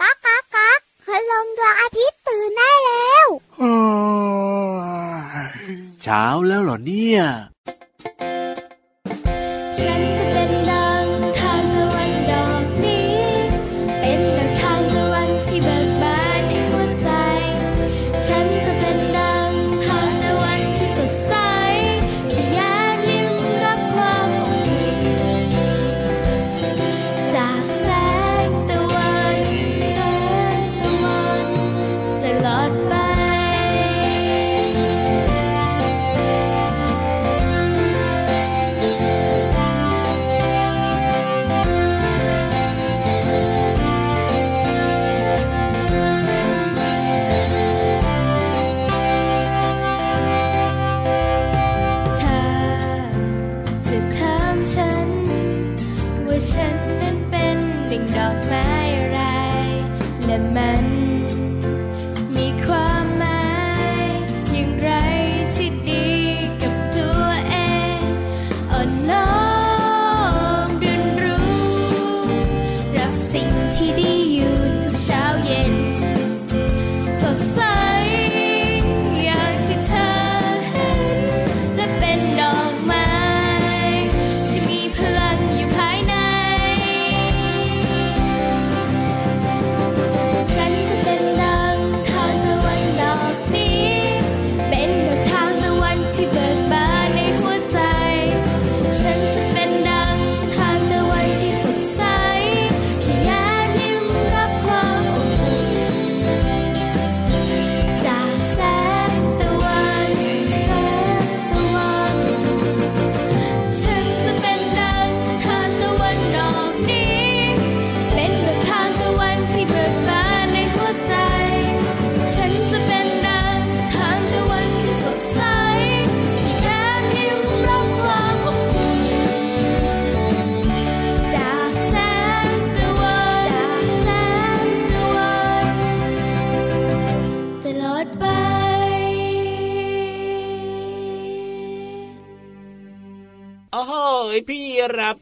ก๊ากก๊ากก๊ากคืลงดวงอาทิตย์ตื่นได้แล้วเช้าแล้วเหรอเนี่ย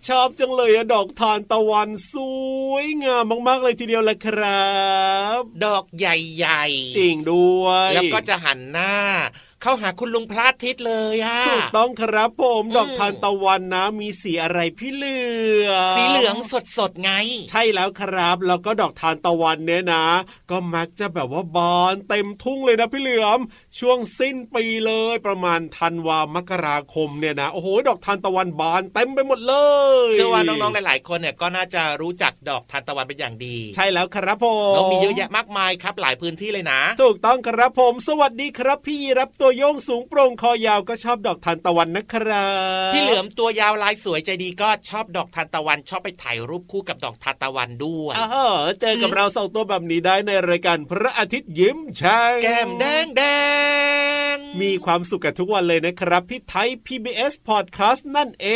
ชอบจังเลยอะดอกทานตะวันสวยงามมาก ๆ เลยทีเดียวแหละครับ ดอกใหญ่ ๆ จริงด้วย แล้วก็จะหันหน้า เข้าหาคุณลุงพระอาทิตย์เลยอะถูกต้องครับผมดอกทานตะวันนะมีสีอะไรพี่เหลืองสีเหลืองสดสดไง ใช่แล้วครับ แล้วก็ดอกทานตะวันเนี่ยนะ ก็มักจะแบบว่าบานเต็มทุ่งเลยนะพี่เหลือม ช่วงสิ้นปีเลยประมาณธันวามกราคมเนี่ยนะโอ้โหดอกทานตะวันบานเต็มไปหมดเลยเชื่อว่าน้องๆหลาย ๆ คนเนี่ยก็น่าจะรู้จักดอกทานตะวันเป็นอย่างดี ใช่แล้วครับผมน้องมีเยอะแยะมากมายครับ หลายพื้นที่เลยนะ ถูกต้องครับผม สวัสดีครับพี่รับตัวโยงสูงโปร่งคอยาวก็ชอบดอกทานตะวันนะครับพี่เหลือมตัวยาวลายสวยใจดีก็ชอบดอกทานตะวัน ชอบไปถ่ายรูปคู่กับดอกทานตะวันด้วยเออเจอกับเราสองตัวแบบนี้ได้ในรายการพระอาทิตย์ยิ้มช่างแก้มแดงแดง มีความสุขกันทุกวันเลยนะครับ ที่ไทย PBS Podcast นั่นเอ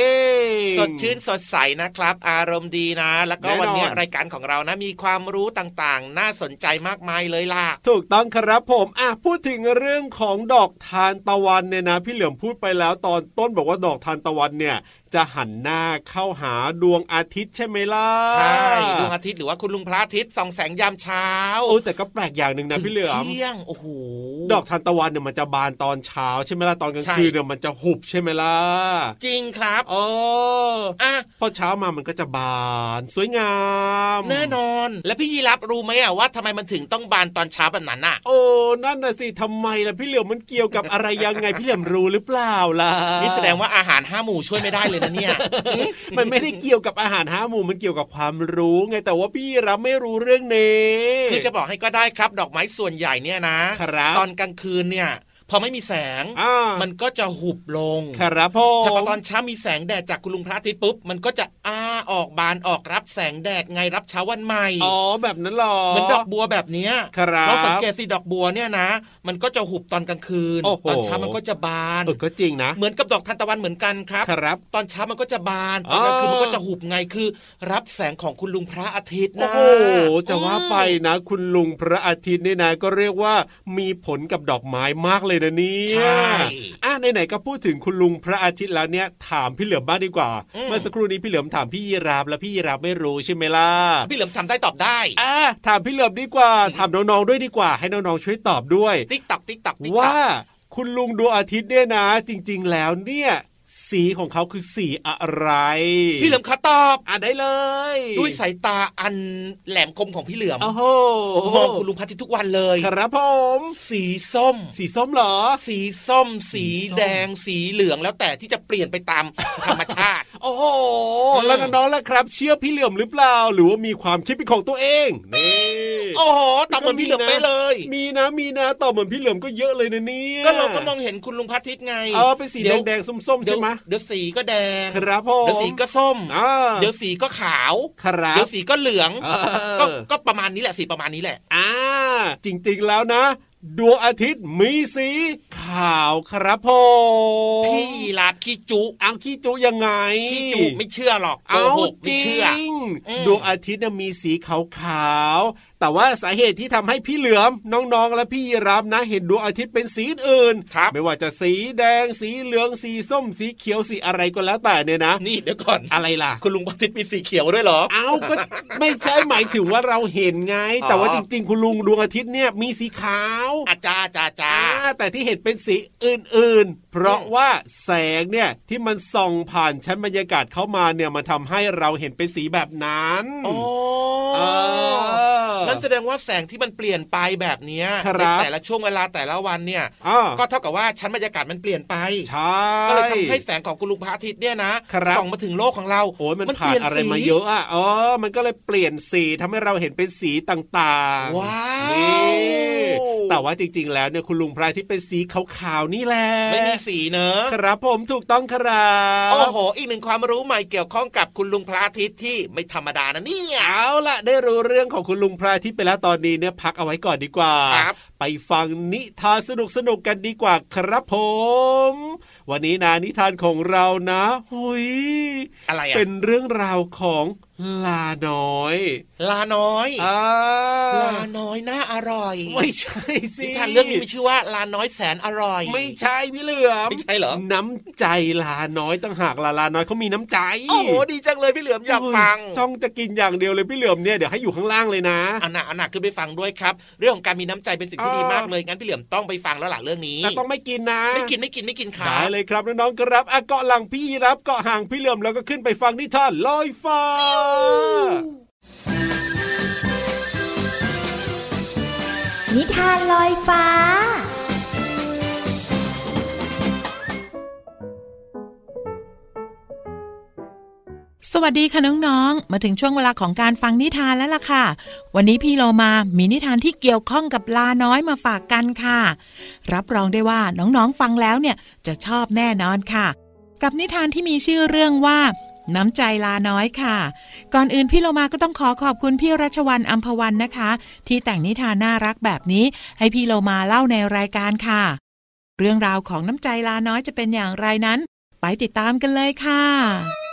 ง สดชื่นสดใสนะครับ อารมณ์ดีนะ แล้วก็วันนี้รายการของเรานะมีความรู้ต่างๆ น่าสนใจมากมายเลยล่ะ ถูกต้องครับผมอะพูดถึงเรื่องของดอกทานตะวันเนี่ยนะ พี่เหลือมพูดไปแล้วตอนต้นบอกว่าดอกทานตะวันเนี่ย จะหันหน้าเข้าหาดวงอาทิตย์ใช่ไหมล่ะใช่ดวงอาทิตย์หรือว่าคุณลุงพระอาทิตย์ส่องแสงยามเช้าโอ้แต่ก็แปลกอย่างหนึ่งนะพี่เหลือมเที่ยงโอ้โหดอกทานตะวันเนี่ยมันจะบานตอนเช้าใช่ไหมล่ะตอนกลางคืนเนี่ยมันจะหุบใช่ไหมล่ะจริงครับอ๋ออะพอเช้ามามันก็จะบาน สวยงาม แน่นอน แล้วพี่ยีรับรู้ไหมอะว่าทำไมมันถึงต้องบานตอนเช้าแบบนั้นอะโอ้นั่นน่ะสิทำไมล่ะพี่เหลือมมันเกี่ยวกับอะไรยังไงพี่เหลือมรู้หรือเปล่าล่ะนี่แสดงว่าอาหารห้าหมู่ช่วยไม่ได้เลยนะเนี่ย มันไม่ได้เกี่ยวกับอาหารห้าหมู่มันเกี่ยวกับความรู้ไงแต่ว่าพี่รับไม่รู้เรื่องเนี้คือจะบอกให้ก็ได้ครับ ดอกไม้ส่วนใหญ่เนี่ยนะตอนกลางคืนเนี่ย พอไม่มีแสงมันก็จะหุบลงครับพ่อถ้าตอนเช้ามีแสงแดดจากคุณลุงพระอาทิตย์ปุ๊บมันก็จะอ้าออกบานออกรับแสงแดดไงรับเช้าวันใหม่อ๋อแบบนั้นหรอเหมือนดอกบัวแบบนี้ครับเราสังเกตสิดอกบัวเนี่ยนะ มันก็จะหุบตอนกลางคืนตอนเช้ามันก็จะบานเออก็จริงนะ เหมือนกับดอกทานตะวันเหมือนกันครับครับ ตอนเช้ามันก็จะบานตอนกลางคืนมันก็จะหุบไงคือ รับแสงของคุณลุงพระอาทิตย์นะโอ้จะว่าไปนะ คุณลุงพระอาทิตย์นี่นะ ก็เรียกว่ามีผลกับดอกไม้มากเลยเลยนะเนี่ยใช่อะไหนๆก็พูดถึงคุณลุงพระอาทิตย์แล้วเนี่ยถามพี่เหลือมบ้างดีกว่า เมื่อสักครู่นี้พี่เหลือมถามพี่ยีราฟแล้วพี่ยีราฟไม่รู้ใช่ไหมล่ะพี่เหลือมทำได้ตอบได้อะถามพี่เหลือมดีกว่าถามน้องๆด้วยดีกว่า ให้น้องๆช่วยตอบด้วย ติ๊กตักติ๊กตักว่าคุณลุงดวงอาทิตย์เนี่ยนะ จริง ๆ แล้วเนี่ย สีของเขาคือสีอะไร พี่เหลือมขอตอบอ่านได้เลย ด้วยสายตาอันแหลมคมของพี่เหลือมโอ้โหมองคุณลุงพัทิทุกวันเลยครับผมสีส้ม สีส้มเหรอ สีส้ม สีแดงสีเหลืองแล้วแต่ที่จะเปลี่ยนไปตามธรรมชาติ โอ้โหแล้วน้องๆล่ะครับ เชื่อพี่เหลือมหรือเปล่า หรือว่ามีความคิดเป็นของตัวเองนี่ โอ้โหตอบเหมือนพี่เหลือมไปเลย มีนะมีนะตอบเหมือนพี่เหลือมก็เยอะเลยนะนี่ก็เราก็มองเห็นคุณลุงพัทิตไงเออเป็นสีแดงๆส้มๆใช่ไหมเดี๋ยวสีก็แดงครับผมเดี๋ยวสีก็ส้มเดี๋ยวสีก็ขาวครับเดี๋ยวสีก็เหลืองก็ก็ประมาณนี้แหละสีประมาณนี้แหละอ่าจริงๆแล้วนะ ดวงอาทิตย์มีสีขาวครับพ่พี่ลาบขี้จุเอาขี้จุยังไงขี้จุไม่เชื่อหรอกเอาจริงดวงอาทิตย์มีสีขาวขาว แต่ว่าสาเหตุที่ทำให้พี่เหลือมน้องๆ และพี่ยีรับนะ เห็นดวงอาทิตย์เป็นสีอื่นครับไม่ว่าจะสีแดงสีเหลืองสีส้มสีเขียวสีอะไรก็แล้วแต่เนี่ยนะ นี่เดี๋ยวก่อนอะไรล่ะ คุณลุงอาทิตย์มีสีเขียวด้วยเหรอเอาก็ไม่ใช่หมายถึงว่าเราเห็นไง แต่ว่าจริง ๆ คุณลุงดวงอาทิตย์เนี่ยมีสีขาวอาจารย์จ้าจ้าแต่ที่เห็นเป็นสีอื่นๆ เพราะว่าแสงเนี่ยที่มันส่องผ่านชั้นบรรยากาศเข้ามาเนี่ยมันทาให้เราเห็นเป็นสีแบบนั้นโอ้นั่นแสดงว่าแสงที่มันเปลี่ยนไปแบบนี้ในแต่ละช่วงเวลาแต่ละวันเนี่ยก็เท่ากับว่าชั้นบรรยากาศมันเปลี่ยนไปก็เลยทำให้แสงของกุลุงพระอาทิตย์เนี่ยนะส่องมาถึงโลกของเราโอ้ยมันผ่านอะไรมาเยอะอะอ๋อมันก็เลยเปลี่ยนสีทำให้เราเห็นเป็นสีต่างๆว้าวแต่ว่าจริง ๆ แล้วเนี่ยคุณลุงพระอาทิตย์เป็นสีขาวๆนี่แหละไม่มีสีเนอะครับผมถูกต้องครับโอ้โห อีกหนึ่งความรู้ใหม่เกี่ยวข้องกับคุณลุงพระอาทิตย์ที่ไม่ธรรมดานะนี่เอาล่ะได้รู้เรื่องของคุณลุงพระอาทิตย์ไปแล้วตอนนี้เนี่ยพักเอาไว้ก่อนดีกว่าไปฟังนิทานสนุกสนุกกันดีกว่าครับผม วันนี้นะนิทานของเรานะหุยอะไรอะเป็นเรื่องราวของลาน้อย ลาน้อยอลาน้อยน่าอร่อย ไม่ใช่สิทานเรื่องนี้มีชื่อว่าลาน้อยแสนอร่อย ไม่ใช่พี่เหลือมไม่ใช่เหรอน้ำใจลาน้อยตั้งหากลาลาน้อยเขามีน้ำใจโอ้โหดีจังเลยพี่เหลือมอยากฟังจ้องจะกินอย่างเดียวเลยพี่เหลือมเนี่ยเดี๋ยวให้อยู่ข้างล่างเลยนะอันหนักอันหนักขึ้นไปฟังด้วยครับ เรื่องของการมีน้ำใจเป็นสิ่งที่ดีมากเลยงั้นพี่เหลือมต้องไปฟังแล้วหล่ะเรื่องนี้แต่ต้องไม่กินนะ ไม่กินไม่กินไม่กินขาได้เลยครับน้องๆครับอะเกาะหลังพี่รับเกาะห่างพี่เหลือมแล้วก็ขึ้นไปฟังนิทานลอยฟ้านิทานลอยฟ้า สวัสดีคะ่ะน้องๆ มาถึงช่วงเวลาของการฟังนิทานแล้วล่ะค่ะ วันนี้พี่เรามามีนิทานที่เกี่ยวข้องกับลาน้อยมาฝากกันค่ะ รับรองได้ว่าน้องๆฟังแล้วเนี่ยจะชอบแน่นอนค่ะ กับนิทานที่มีชื่อเรื่องว่า น้ำใจลาน้อยค่ะ ก่อนอื่นพี่โลมาก็ต้องขอขอบคุณพี่รัชวันอัมพวันนะคะ ที่แต่งนิทานน่ารักแบบนี้ ให้พี่โลมาเล่าในรายการค่ะ เรื่องราวของน้ำใจลาน้อยจะเป็นอย่างไรนั้น ไปติดตามกันเลยค่ะ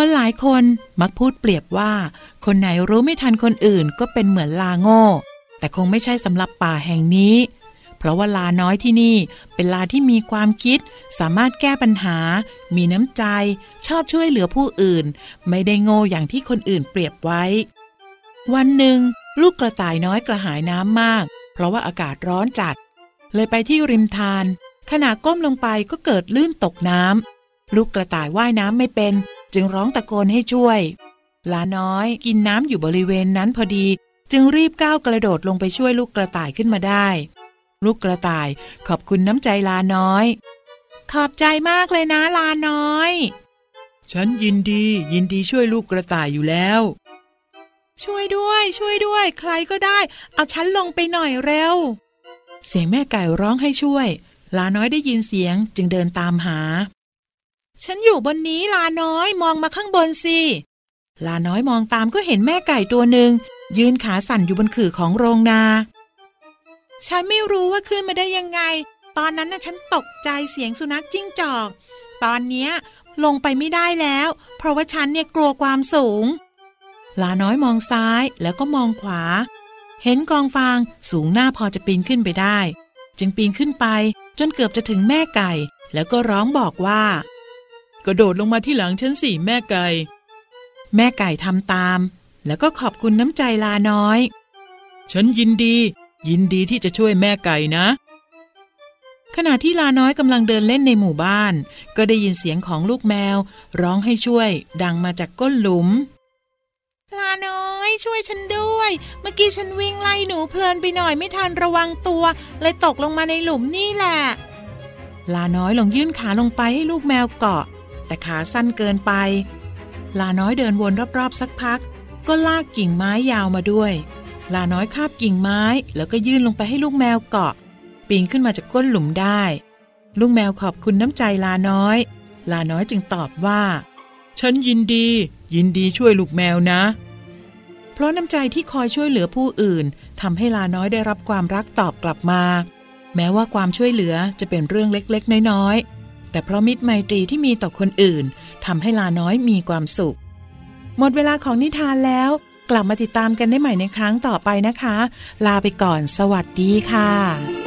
คนหลายคนมักพูดเปรียบว่า คนไหนรู้ไม่ทันคนอื่นก็เป็นเหมือนลาโง่ แต่คงไม่ใช่สำหรับป่าแห่งนี้ เพราะว่าลาน้อยที่นี่ เป็นลาที่มีความคิด สามารถแก้ปัญหา มีน้ำใจ ชอบช่วยเหลือผู้อื่น ไม่ได้โง่อย่างที่คนอื่นเปรียบไว้ วันหนึ่ง ลูกกระต่ายน้อยกระหายน้ำมาก เพราะว่าอากาศร้อนจัด เลยไปที่ริมทานขณะก้มลงไปก็เกิดลื่นตกน้ำลูกกระต่ายว่ายน้ำไม่เป็น จึงร้องตะโกนให้ช่วยลาน้อยกินน้ำอยู่บริเวณนั้นพอดี จึงรีบก้าวกระโดดลงไปช่วยลูกกระต่ายขึ้นมาได้ ลูกกระต่ายขอบคุณน้ำใจลาน้อย ขอบใจมากเลยนะลาน้อย ฉันยินดียินดีช่วยลูกกระต่ายอยู่แล้ว ช่วยด้วย ช่วยด้วย ใครก็ได้ เอาฉันลงไปหน่อยเร็ว เสียงแม่ไก่ร้องให้ช่วยลาน้อยได้ยินเสียงจึงเดินตามหา ฉันอยู่บนนี้ลาน้อยมองมาข้างบนสิลาน้อยมองตามก็เห็นแม่ไก่ตัวหนึ่งยืนขาสั่นอยู่บนขื่อของโรงนา ฉันไม่รู้ว่าขึ้นมาได้ยังไง ตอนนั้นน่ะฉันตกใจเสียงสุนัขจิ้งจอก ตอนเนี้ยลงไปไม่ได้แล้ว เพราะว่าฉันเนี่ยกลัวความสูง ลาน้อยมองซ้ายแล้วก็มองขวา เห็นกองฟางสูงหน้าพอจะปีนขึ้นไปได้ จึงปีนขึ้นไปจนเกือบจะถึงแม่ไก่ แล้วก็ร้องบอกว่า กระโดดลงมาที่หลังฉันสิแม่ไก่ แม่ไก่ทำตาม แล้วก็ขอบคุณน้ำใจลาน้อย ฉันยินดี ยินดีที่จะช่วยแม่ไก่นะ ขณะที่ลาน้อยกำลังเดินเล่นในหมู่บ้าน ก็ได้ยินเสียงของลูกแมว ร้องให้ช่วย ดังมาจากก้นหลุม ลาน้อยช่วยฉันด้วย เมื่อกี้ฉันวิ่งไล่หนูเพลินไปหน่อยไม่ทันระวังตัว เลยตกลงมาในหลุมนี่แหละ ลาน้อยลองยื่นขาลงไปให้ลูกแมวเกาะ แต่ขาสั้นเกินไป ลาน้อยเดินวนรอบๆสักพัก ก็ลากกิ่งไม้ยาวมาด้วย ลาน้อยคาบกิ่งไม้แล้วก็ยื่นลงไปให้ลูกแมวเกาะ ปีนขึ้นมาจากก้นหลุมได้ ลูกแมวขอบคุณน้ำใจลาน้อย ลาน้อยจึงตอบว่า ฉันยินดี ยินดีช่วยลูกแมวนะ เพราะน้ำใจที่คอยช่วยเหลือผู้อื่นทำให้ลาน้อยได้รับความรักตอบกลับมา แม้ว่าความช่วยเหลือจะเป็นเรื่องเล็กๆ น้อยๆ แต่เพราะมิตรไมตรีที่มีต่อคนอื่นทำให้ลาน้อยมีความสุข หมดเวลาของนิทานแล้ว กลับมาติดตามกันได้ใหม่ในครั้งต่อไปนะคะ ลาไปก่อนสวัสดีค่ะ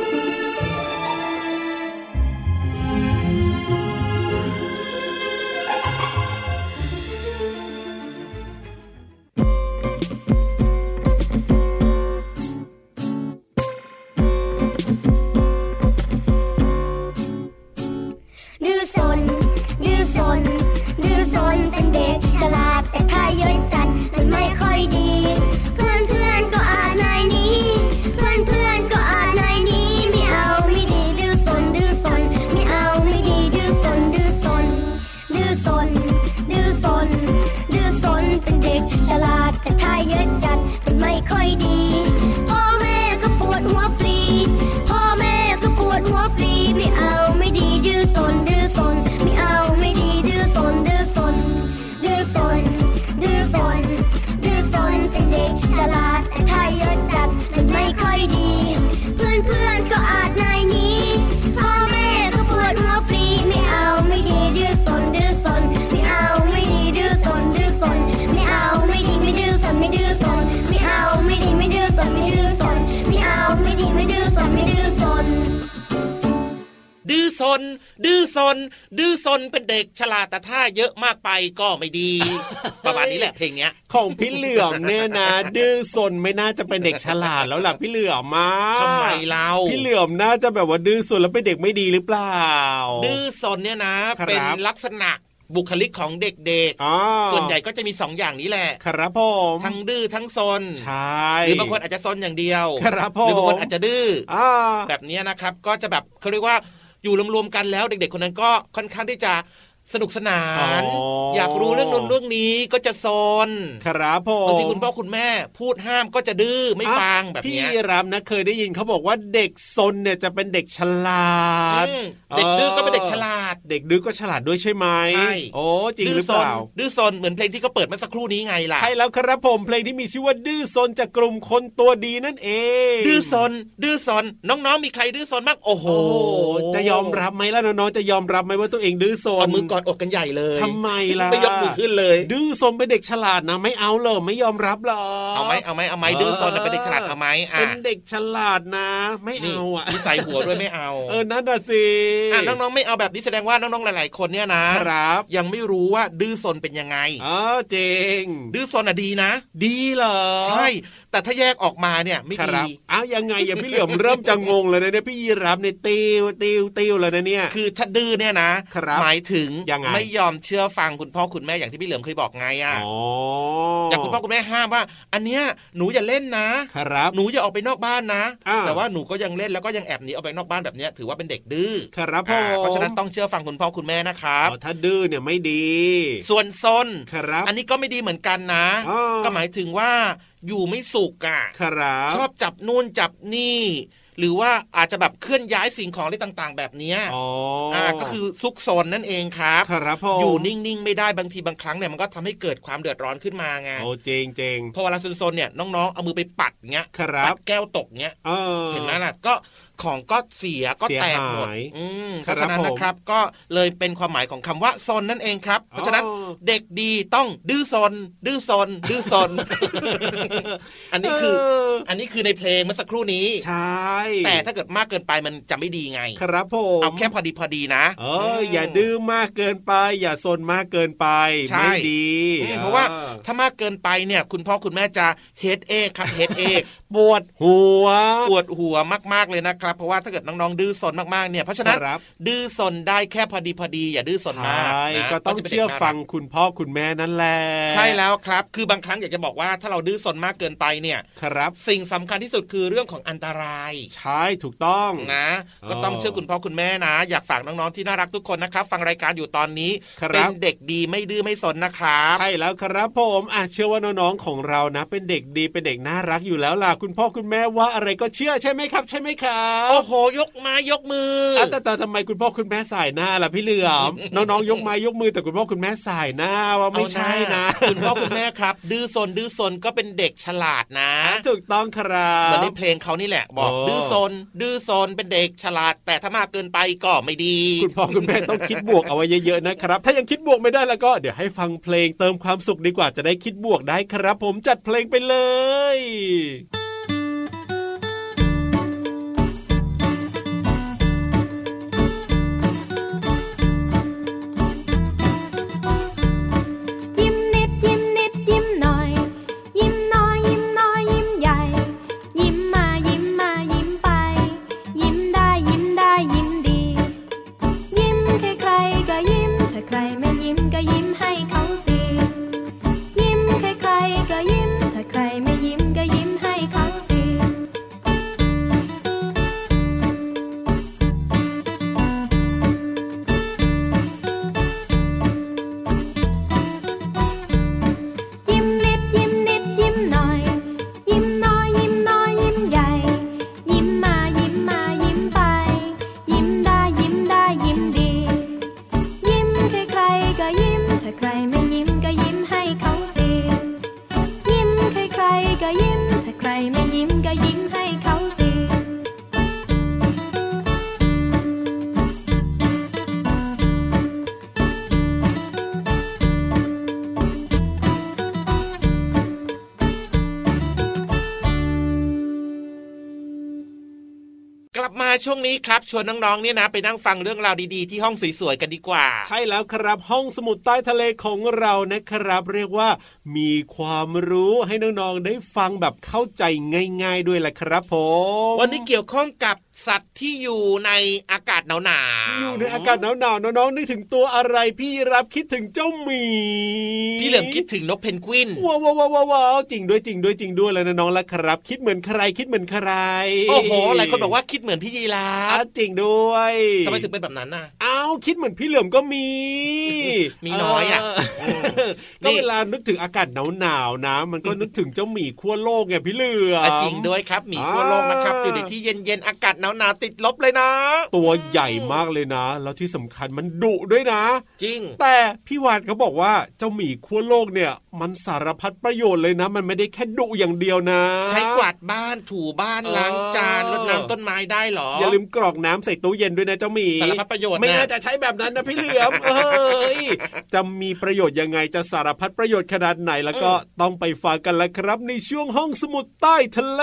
ซนดื้อซนเป็นเด็กฉลาดแต่ถ้าเยอะมากไปก็ไม่ดี ประมาณนี้แหละเพลงเนี้ย ของพี่เหลือมเนี่ยนะ ดื้อซนไม่น่าจะเป็นเด็กฉลาดแล้วล่ะพี่เหลือมมาทำไมเราพี่เหลือมน่าจะแบบว่าดื้อซนแล้วเป็นเด็กไม่ดีหรือเปล่า ดื้อซนเนี่ยนะครับเป็นลักษณะบุคลิกของเด็กอ๋อๆส่วนใหญ่ก็จะมีสองอย่างนี้แหละ ครับผม ทั้งดื้อทั้งซน ใช่ หรือบางคนอาจจะซนอย่างเดียว ครับผม หรือบางคนอาจจะดื้ออ่าแบบนี้นะครับ ก็จะแบบเขาเรียกว่า อยู่รวมๆกันแล้วเด็ก ๆ คนนั้นก็ค่อนข้างที่จะ สนุกสนานอ๋อออยากรู้เรื่องนู้นเรื่องนี้ก็จะซนครับผมบางทีคุณพ่อคุณแม่ พูดห้ามก็จะดื้อไม่ฟังแบบพี่เนี้ยรับนะเคยได้ยินเขาบอกว่าเด็กซนเนี่ยจะเป็นเด็กฉลาดอืมเด็กดื้อก็เป็นเด็กฉลาด เด็กดื้อก็ฉลาดด้วยใช่ไหมใช่โอ้จริงดื้หอรือซเปนล่าดื้อซนเหมือนเพลงที่เขาเปิดเมื่อสักครู่นี้ไงล่ะใช่แล้วครับผมเพลงที่มีชื่อว่าดื้อซนจากกลุ่มคนตัวดีนั่นเอง ดื้อซนดื้อซนน้องๆมีใครดื้อซนบ้างโอ้โหโอ้จะยอมรับไหมล่ะน้องๆจะยอมรับไหมว่าตัวเองดื้อซนเอามือกอดอกกันใหญ่เลยทำไมล่ะไม่ยกมือขึ้นเลย ดื้อซนเป็นเด็กฉลาดนะไม่เอาเลยไม่ยอมรับหรอเอาไหมเอาไหมเอาไหมดื้อซนน่ะเป็นเด็กฉลาดเอาไหมอะเป็นเด็กฉลาดนะ ไม่นี่เอาอะนิสัยหัวด้วยไม่เอาเออนั่นน่ะสิอะน้องๆไม่เอาแบบนี้แสดงว่าน้องๆหลาย ๆ คนเนี่ยนะครับ ยังไม่รู้ว่าดื้อซนเป็นยังไงอ๋อเจงดื้อซนอะดีนะ ดีเหรอใช่ แต่ถ้าแยกออกมาเนี่ยไม่คดีรับอ้าวยังไงอย่าพี่เหลือมเริ่มจะงงเลยนะเนี่ยพี่ยีรับในติวติวติวเลยนะเนี่ย คือถ้าดื้อเนี่ยนะครับหมายถึงยังไงไม่ยอมเชื่อฟังคุณพ่อคุณแม่อย่างที่พี่เหลือมเคยบอกไงอะอ๋ออย่างคุณพ่อคุณแม่ห้ามว่า อันเนี้ยหนูอย่าเล่นนะครับหนูอย่าออกไปนอกบ้านนะอ่าแต่ว่าหนูก็ยังเล่นแล้วก็ยังแอบหนีออกไปนอกบ้านแบบเนี้ยถือว่าเป็นเด็กดื้อครับผอ่ามเพราะฉะนั้นต้องเชื่อฟังคุณพ่อคุณแม่นะครับอ๋อถ้าดื้อเนี่ยไม่ดี ส่วนซนครับ อันนี้ก็ไม่ดีเหมือนกันนะอ๋อก็หมายถึงว่าอยู่ไม่สุขอะ ครับ ชอบจับนู่นจับนี่ หรือว่าอาจจะแบบเคลื่อนย้ายสิ่งของอะไรต่างๆ แบบเนี้ยอ๋ออ่าก็คือซุกซนนั่นเองครับครับผมอยู่นิ่งๆ ไม่ได้บางทีบางครั้งเนี่ยมันก็ทำให้เกิดความเดือดร้อนขึ้นมาไงโอ้เจงเจงพอเวลาซนๆเนี่ยน้องๆเอามือไปปัดเงี้ยครับปัดแก้วตกเงี้ยเออเห็นไหมล่ะก็ ของก็เสียก็แตกหมดเสียหายอืมเพครับราะฉะนั้นผมนะครับก็เลยเป็นความหมายของคำว่าซนนั่นเองครับ เพราะฉะนั้นอ๋อเด็กดีต้องดื้อซน ดื้อซน ดื้อซน อันนี้คือเอันนี้คือในเพลงเมื่อสักครู่นี้ ใช่ แต่ถ้าเกิดมากเกินไปมันจะไม่ดีไง ครับผมเอาแค่พอดีพอดีนะเอออย่าดื้อมากเกินไป อย่าซนมากเกินไปใช่ไม่ดีอืมเพราะว่าถ้ามากเกินไปเนี่ย คุณพ่อคุณแม่จะเฮดเอกครับเฮดเอกปวดหัว ปวดหัวมากๆเลยนะครับเพราะว่าถ้าเกิดน้องๆดื้อซนมากๆเนี่ยเพราะฉะนั้นครับดื้อซนได้แค่พอดีพอดีอย่าดื้อซนใชมาก่นะก็ต้องจะป็นเชื่อด็กน่ารักฟังคุณพ่อคุณแม่นั่นแหละใช่แล้วครับ คือบางครั้งอยากจะบอกว่าถ้าเราดื้อซนมากเกินไปเนี่ยครับสิ่งสำคัญที่สุดคือเรื่องของอันตราย ใช่ถูกต้องนะ ก็ต้องอ๋อเชื่อคุณพ่อคุณแม่นะ อยากฝากน้องๆที่น่ารักทุกคนนะครับ ฟังรายการอยู่ตอนนี้ครับเป็นเด็กดีไม่ดื้อไม่สนนะครับใช่แล้วครับผมอะเชื่อว่าน้องๆของเรานะ เป็นเด็กดีเป็นเด็กน่ารักอยู่แล้วล่ะคุณพ่อคุณแม่ว่าอะไรก็เชื่อใช่ไหมครับ ใช่ไหมครับโอ้โหยกไม้ยกมือออะแต่แต่ทำไมคุณพ่อคุณแม่สายหน้าล่ะพี่เหลือมน้องๆยกไม้ยกมือแต่คุณพ่อคุณแม่สายหน้าว่าไม่ใช่นะเอาหาคุณพ่อคุณแม่ครับ ดื้อซนดื้อซนก็เป็นเด็กฉลาดนะถูกต้องครัเหมือนบในเพลงเขานี่แหละ บอกโอ้ดื้อซนดื้อซนเป็นเด็กฉลาด แต่ถ้ามากเกินไปก็ไม่ดี คุณพ่อคุณแม่ต้องคิดบวกเอาไว้เยอะๆนะครับ ถ้ายังคิดบวกไม่ได้แล้วก็เดี๋ยวให้ฟังเพลงเติมความสุขดีกว่าจะได้คิดบวกได้ครับ ผมจัดเพลงไปเลย ช่วงนี้ครับชวนน้องๆเนี่ยนะไปนั่งฟังเรื่องราวดีๆ ที่ห้องสวยๆกันดีกว่า ใช่แล้วครับห้องสมุดใต้ทะเลของเรานะครับ เรียกว่า มีความรู้ให้น้องๆได้ฟังแบบเข้าใจง่าย ๆ ด้วยแหละครับผม วันนี้เกี่ยวข้องกับ สัตว์ที่อยู่ในอากาศหนาวๆอยู่ในอากาศหนาวๆน้องๆนึกถึงตัวอะไรพี่รับคิดถึงเจ้าหมี พี่เหลิมคิดถึงนกเพนกวินว้าวว้าวว้าวว้าวจริงด้วยจริงด้วยจริงด้วยแล้วนะน้องละครับ คิดเหมือนใครคิดเหมือนใคร โอ้โหหลายคนบอกว่าคิดเหมือนพี่ยีราอะฟจริงด้วยทำไมถึงเป็นแบบนั้นน่ะอ้าวคิดเหมือนพี่เหลือมก็มี มีน้อยอะเก็เวลานึกถึงอากาศหนาวๆนะ มันก็นึกถึงเจ้าหมีขั้วโลกไงพี่เหลือมอะจริงด้วยครับหมีขั้วโลกนะครับอ่าอยู่ในที่เย็นๆอากาศหนาวๆติดลบเลยนะ ตัวใหญ่มากเลยนะ แล้วที่สำคัญมันดุด้วยนะ จริง แต่พี่วานเขาบอกว่าเจ้าหมีขั้วโลกเนี่ยมันสารพัดประโยชน์เลยนะ มันไม่ได้แค่ดุอย่างเดียวนะ ใช้กวาดบ้านถูบ้านเออล้างจานรดน้ำต้นไม้ได้เหรอ อย่าลืมกรอกน้ำใส่ตู้เย็นด้วยนะเจ้าหมีสารพัดประโยชน์ไม่นะน่าจะใช้แบบนั้นนะพี่เหลือมเอ้ยจะมีประโยชน์ยังไงจะสารพัดประโยชน์ขนาดไหนแล้วก็ต้องไปฟังกันละครับในช่วงห้องสมุดใต้ทะเล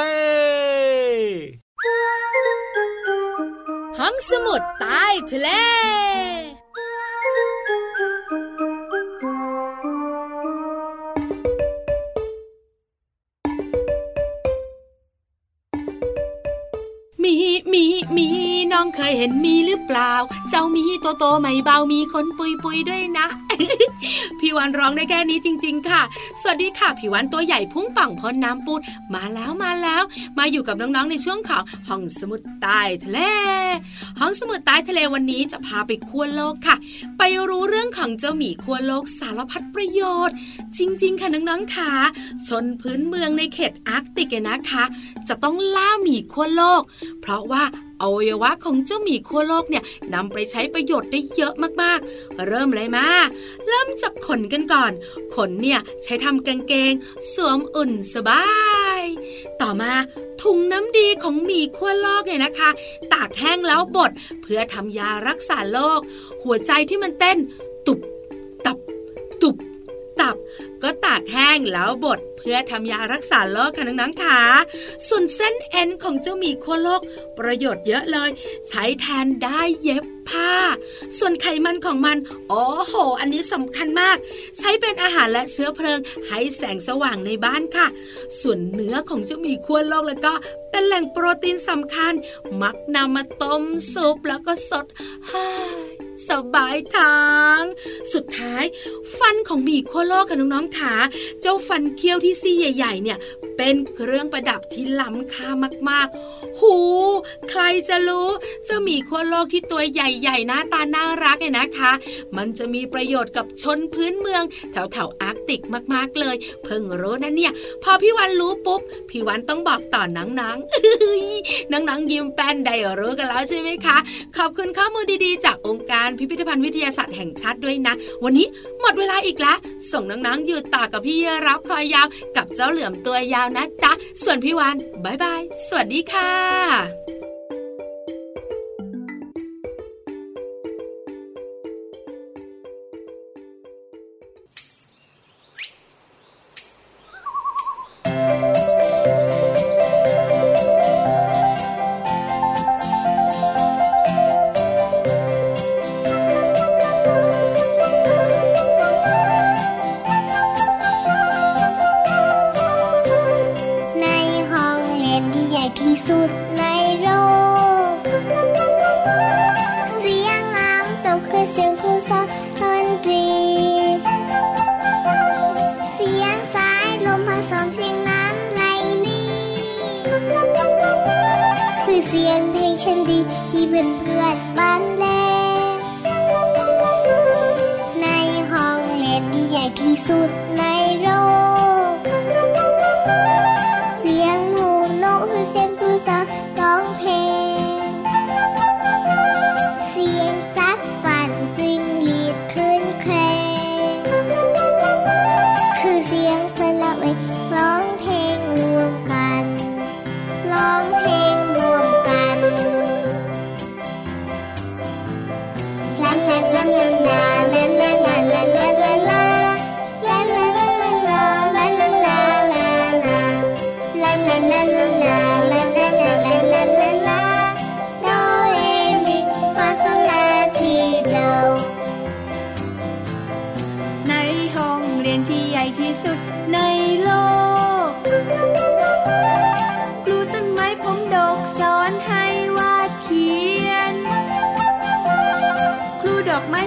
ห้องสมุดใต้ทะเลมีมีมีน้องเคยเห็นมีหรือเปล่า เจ้ามีตัวโตไม่เบามีขนปุยปุยด้วยนะ วันร้องได้แค่นี้จริง ๆ ค่ะ สวัสดีค่ะพี่วันตัวใหญ่พุ่งป่องพ้นน้ำปูดมาแล้วมาแล้ว มาอยู่กับน้องๆในช่วงของห้องสมุดใต้ทะเล ห้องสมุดใต้ทะเลวันนี้จะพาไปขั้วโลกค่ะ ไปรู้เรื่องของเจ้าหมีขั้วโลกสารพัดประโยชน์ จริง ๆ ค่ะน้องๆค่ะชนพื้นเมืองในเขตอาร์กติกเนี่ยนะคะ จะต้องล่าหมีขั้วโลก เพราะว่าอวัยวะของเจ้าหมีขั้วโลกเนี่ยนำไปใช้ประโยชน์ได้เยอะมากๆ เริ่มเลยมาเริ่มจากขนกันก่อน ขนเนี่ยใช้ทำกางเกง สวมอุ่นสบาย ต่อมาถุงน้ำดีของหมีขั้วโลกเนี่ยนะคะ ตากแห้งแล้วบดเพื่อทำยารักษาโรคหัวใจที่มันเต้นตุบตับตุบ ตับ ก็ตากแห้งแล้วบดเพื่อทำยารักษาโรคค่ะน้องๆค่ะส่วนเส้นเอ็นของเจ้าหมีขั้วโลก ประโยชน์เยอะเลย ใช้แทนได้เย็บผ้า ส่วนไขมันของมัน โอ้โห อันนี้สำคัญมาก ใช้เป็นอาหารและเชื้อเพลิง ให้แสงสว่างในบ้านค่ะ ส่วนเนื้อของเจ้าหมีขั้วโลกแล้วก็เป็นแหล่งโปรตีนสำคัญ มักนำมาต้มซุปแล้วก็สดฮ่า สบายทาง สุดท้าย ฟันของหมีขั้วโลกค่ะน้องๆค่ะเจ้าฟันเคี้ยวที่ซี่ใหญ่ ๆ เนี่ย เป็นเครื่องประดับที่ล้ำค่ามากๆ หู ใครจะรู้เจ้าหมีขั้วโลกที่ตัวใหญ่ ๆ หน้าตาน่ารักเนี่ยนะคะ มันจะมีประโยชน์กับชนพื้นเมือง แถวๆอาร์กติกมากๆเลย เพิ่งรู้นะเนี่ย พอพี่วันรู้ปุ๊บ พี่วันต้องบอกต่อนังๆนังๆยิ้มแป้นได้รู้กันแล้วใช่ไหมคะ ขอบคุณข้อมูลดีๆ จากองค์การพิพิธภัณฑ์วิทยาศาสตร์แห่งชาติด้วยนะ วันนี้หมดเวลาอีกแล้ว ส่งนังๆยืดต่อกับพี่รับคอยยาว กับเจ้าเหลือมตัวยาวนะจ๊ะ ส่วนพี่วานบายบาย สวัสดีค่ะ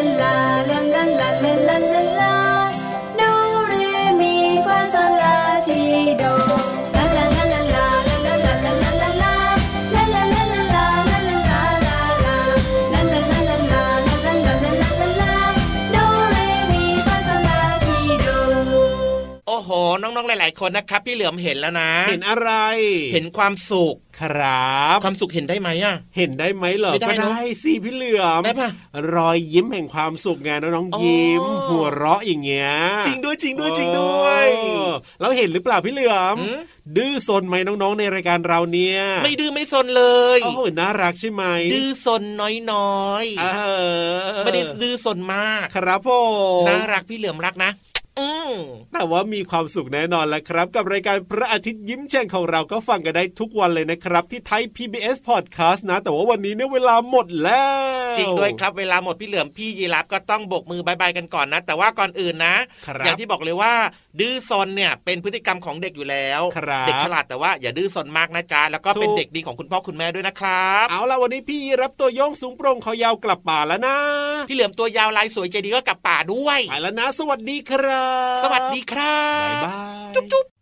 า น้องๆหลาย ๆ คนนะครับพี่เหลือมเห็นแล้วนะ เห็นอะไร เห็นความสุขครับความสุขเห็นได้ไหมอะ เห็นได้ไหมเหรอไม่ได้ก็เนอะได้สิพี่เหลือมได้ปะรอยยิ้มแห่งความสุขไงน้องอ๋อๆยิ้ม หัวเราะอย่างเงี้ยจริงด้วยจริงด้วยจริงด้วยเออแล้วเห็นหรือเปล่าพี่เหลือมหืมดื้อซนไหมน้องๆในรายการเราเนี่ย ไม่ดื้อไม่ซนเลยโอ้โหน่ารักใช่ไหมดื้อซนน้อยเออๆไม่ได้ดื้อซนมาก ครับผมน่ารักพี่เหลือมรักนะอืม แต่ว่ามีความสุขแน่นอนแหละครับ กับรายการพระอาทิตย์ยิ้มแฉ่งของเราก็ฟังกันได้ทุกวันเลยนะครับ ที่ไทย PBS Podcast นะ แต่ว่าวันนี้เนี่ยเวลาหมดแล้ว จริงด้วยครับเวลาหมดพี่เหลือมพี่ยีราฟก็ต้องโบกมือบายบายกันก่อนนะ แต่ว่าก่อนอื่นนะครับอย่างที่บอกเลยว่าดื้อซนเนี่ยเป็นพฤติกรรมของเด็กอยู่แล้วครับเด็กฉลาดแต่ว่าอย่าดื้อซนมากนะจ๊ะแล้วก็เป็นลูกเด็กดีของคุณพ่อคุณแม่ด้วยนะครับ เอาล่ะวันนี้พี่ราฟตัวโยงสูงโปร่งคอยาวกลับป่าแล้วนะพี่เหลือมตัวยาวลายสวยใจดีก็กลับป่าด้วยไปแล้วนะ สวัสดีครับ สวัสดีครับบ๊ายบายจุ๊บ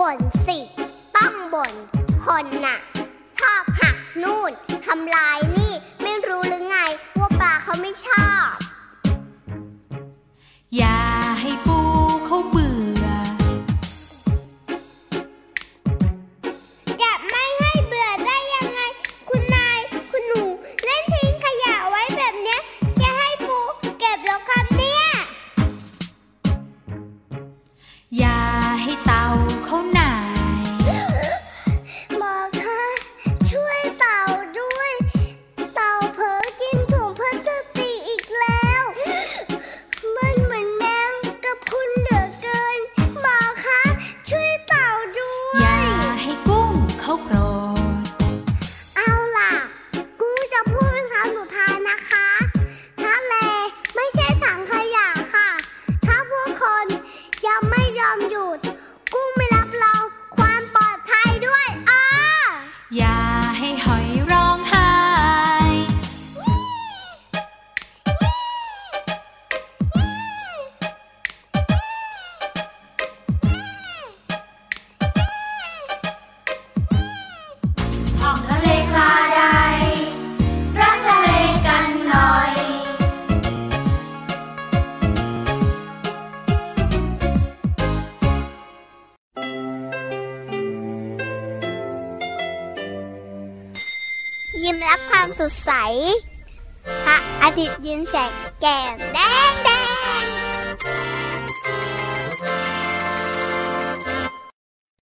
บ่นสิ ต้องบ่นคนน่ะ ชอบหักนู่นทำลายนี่ ไม่รู้หรือไง ว่าปลาเขาไม่ชอบ อย่า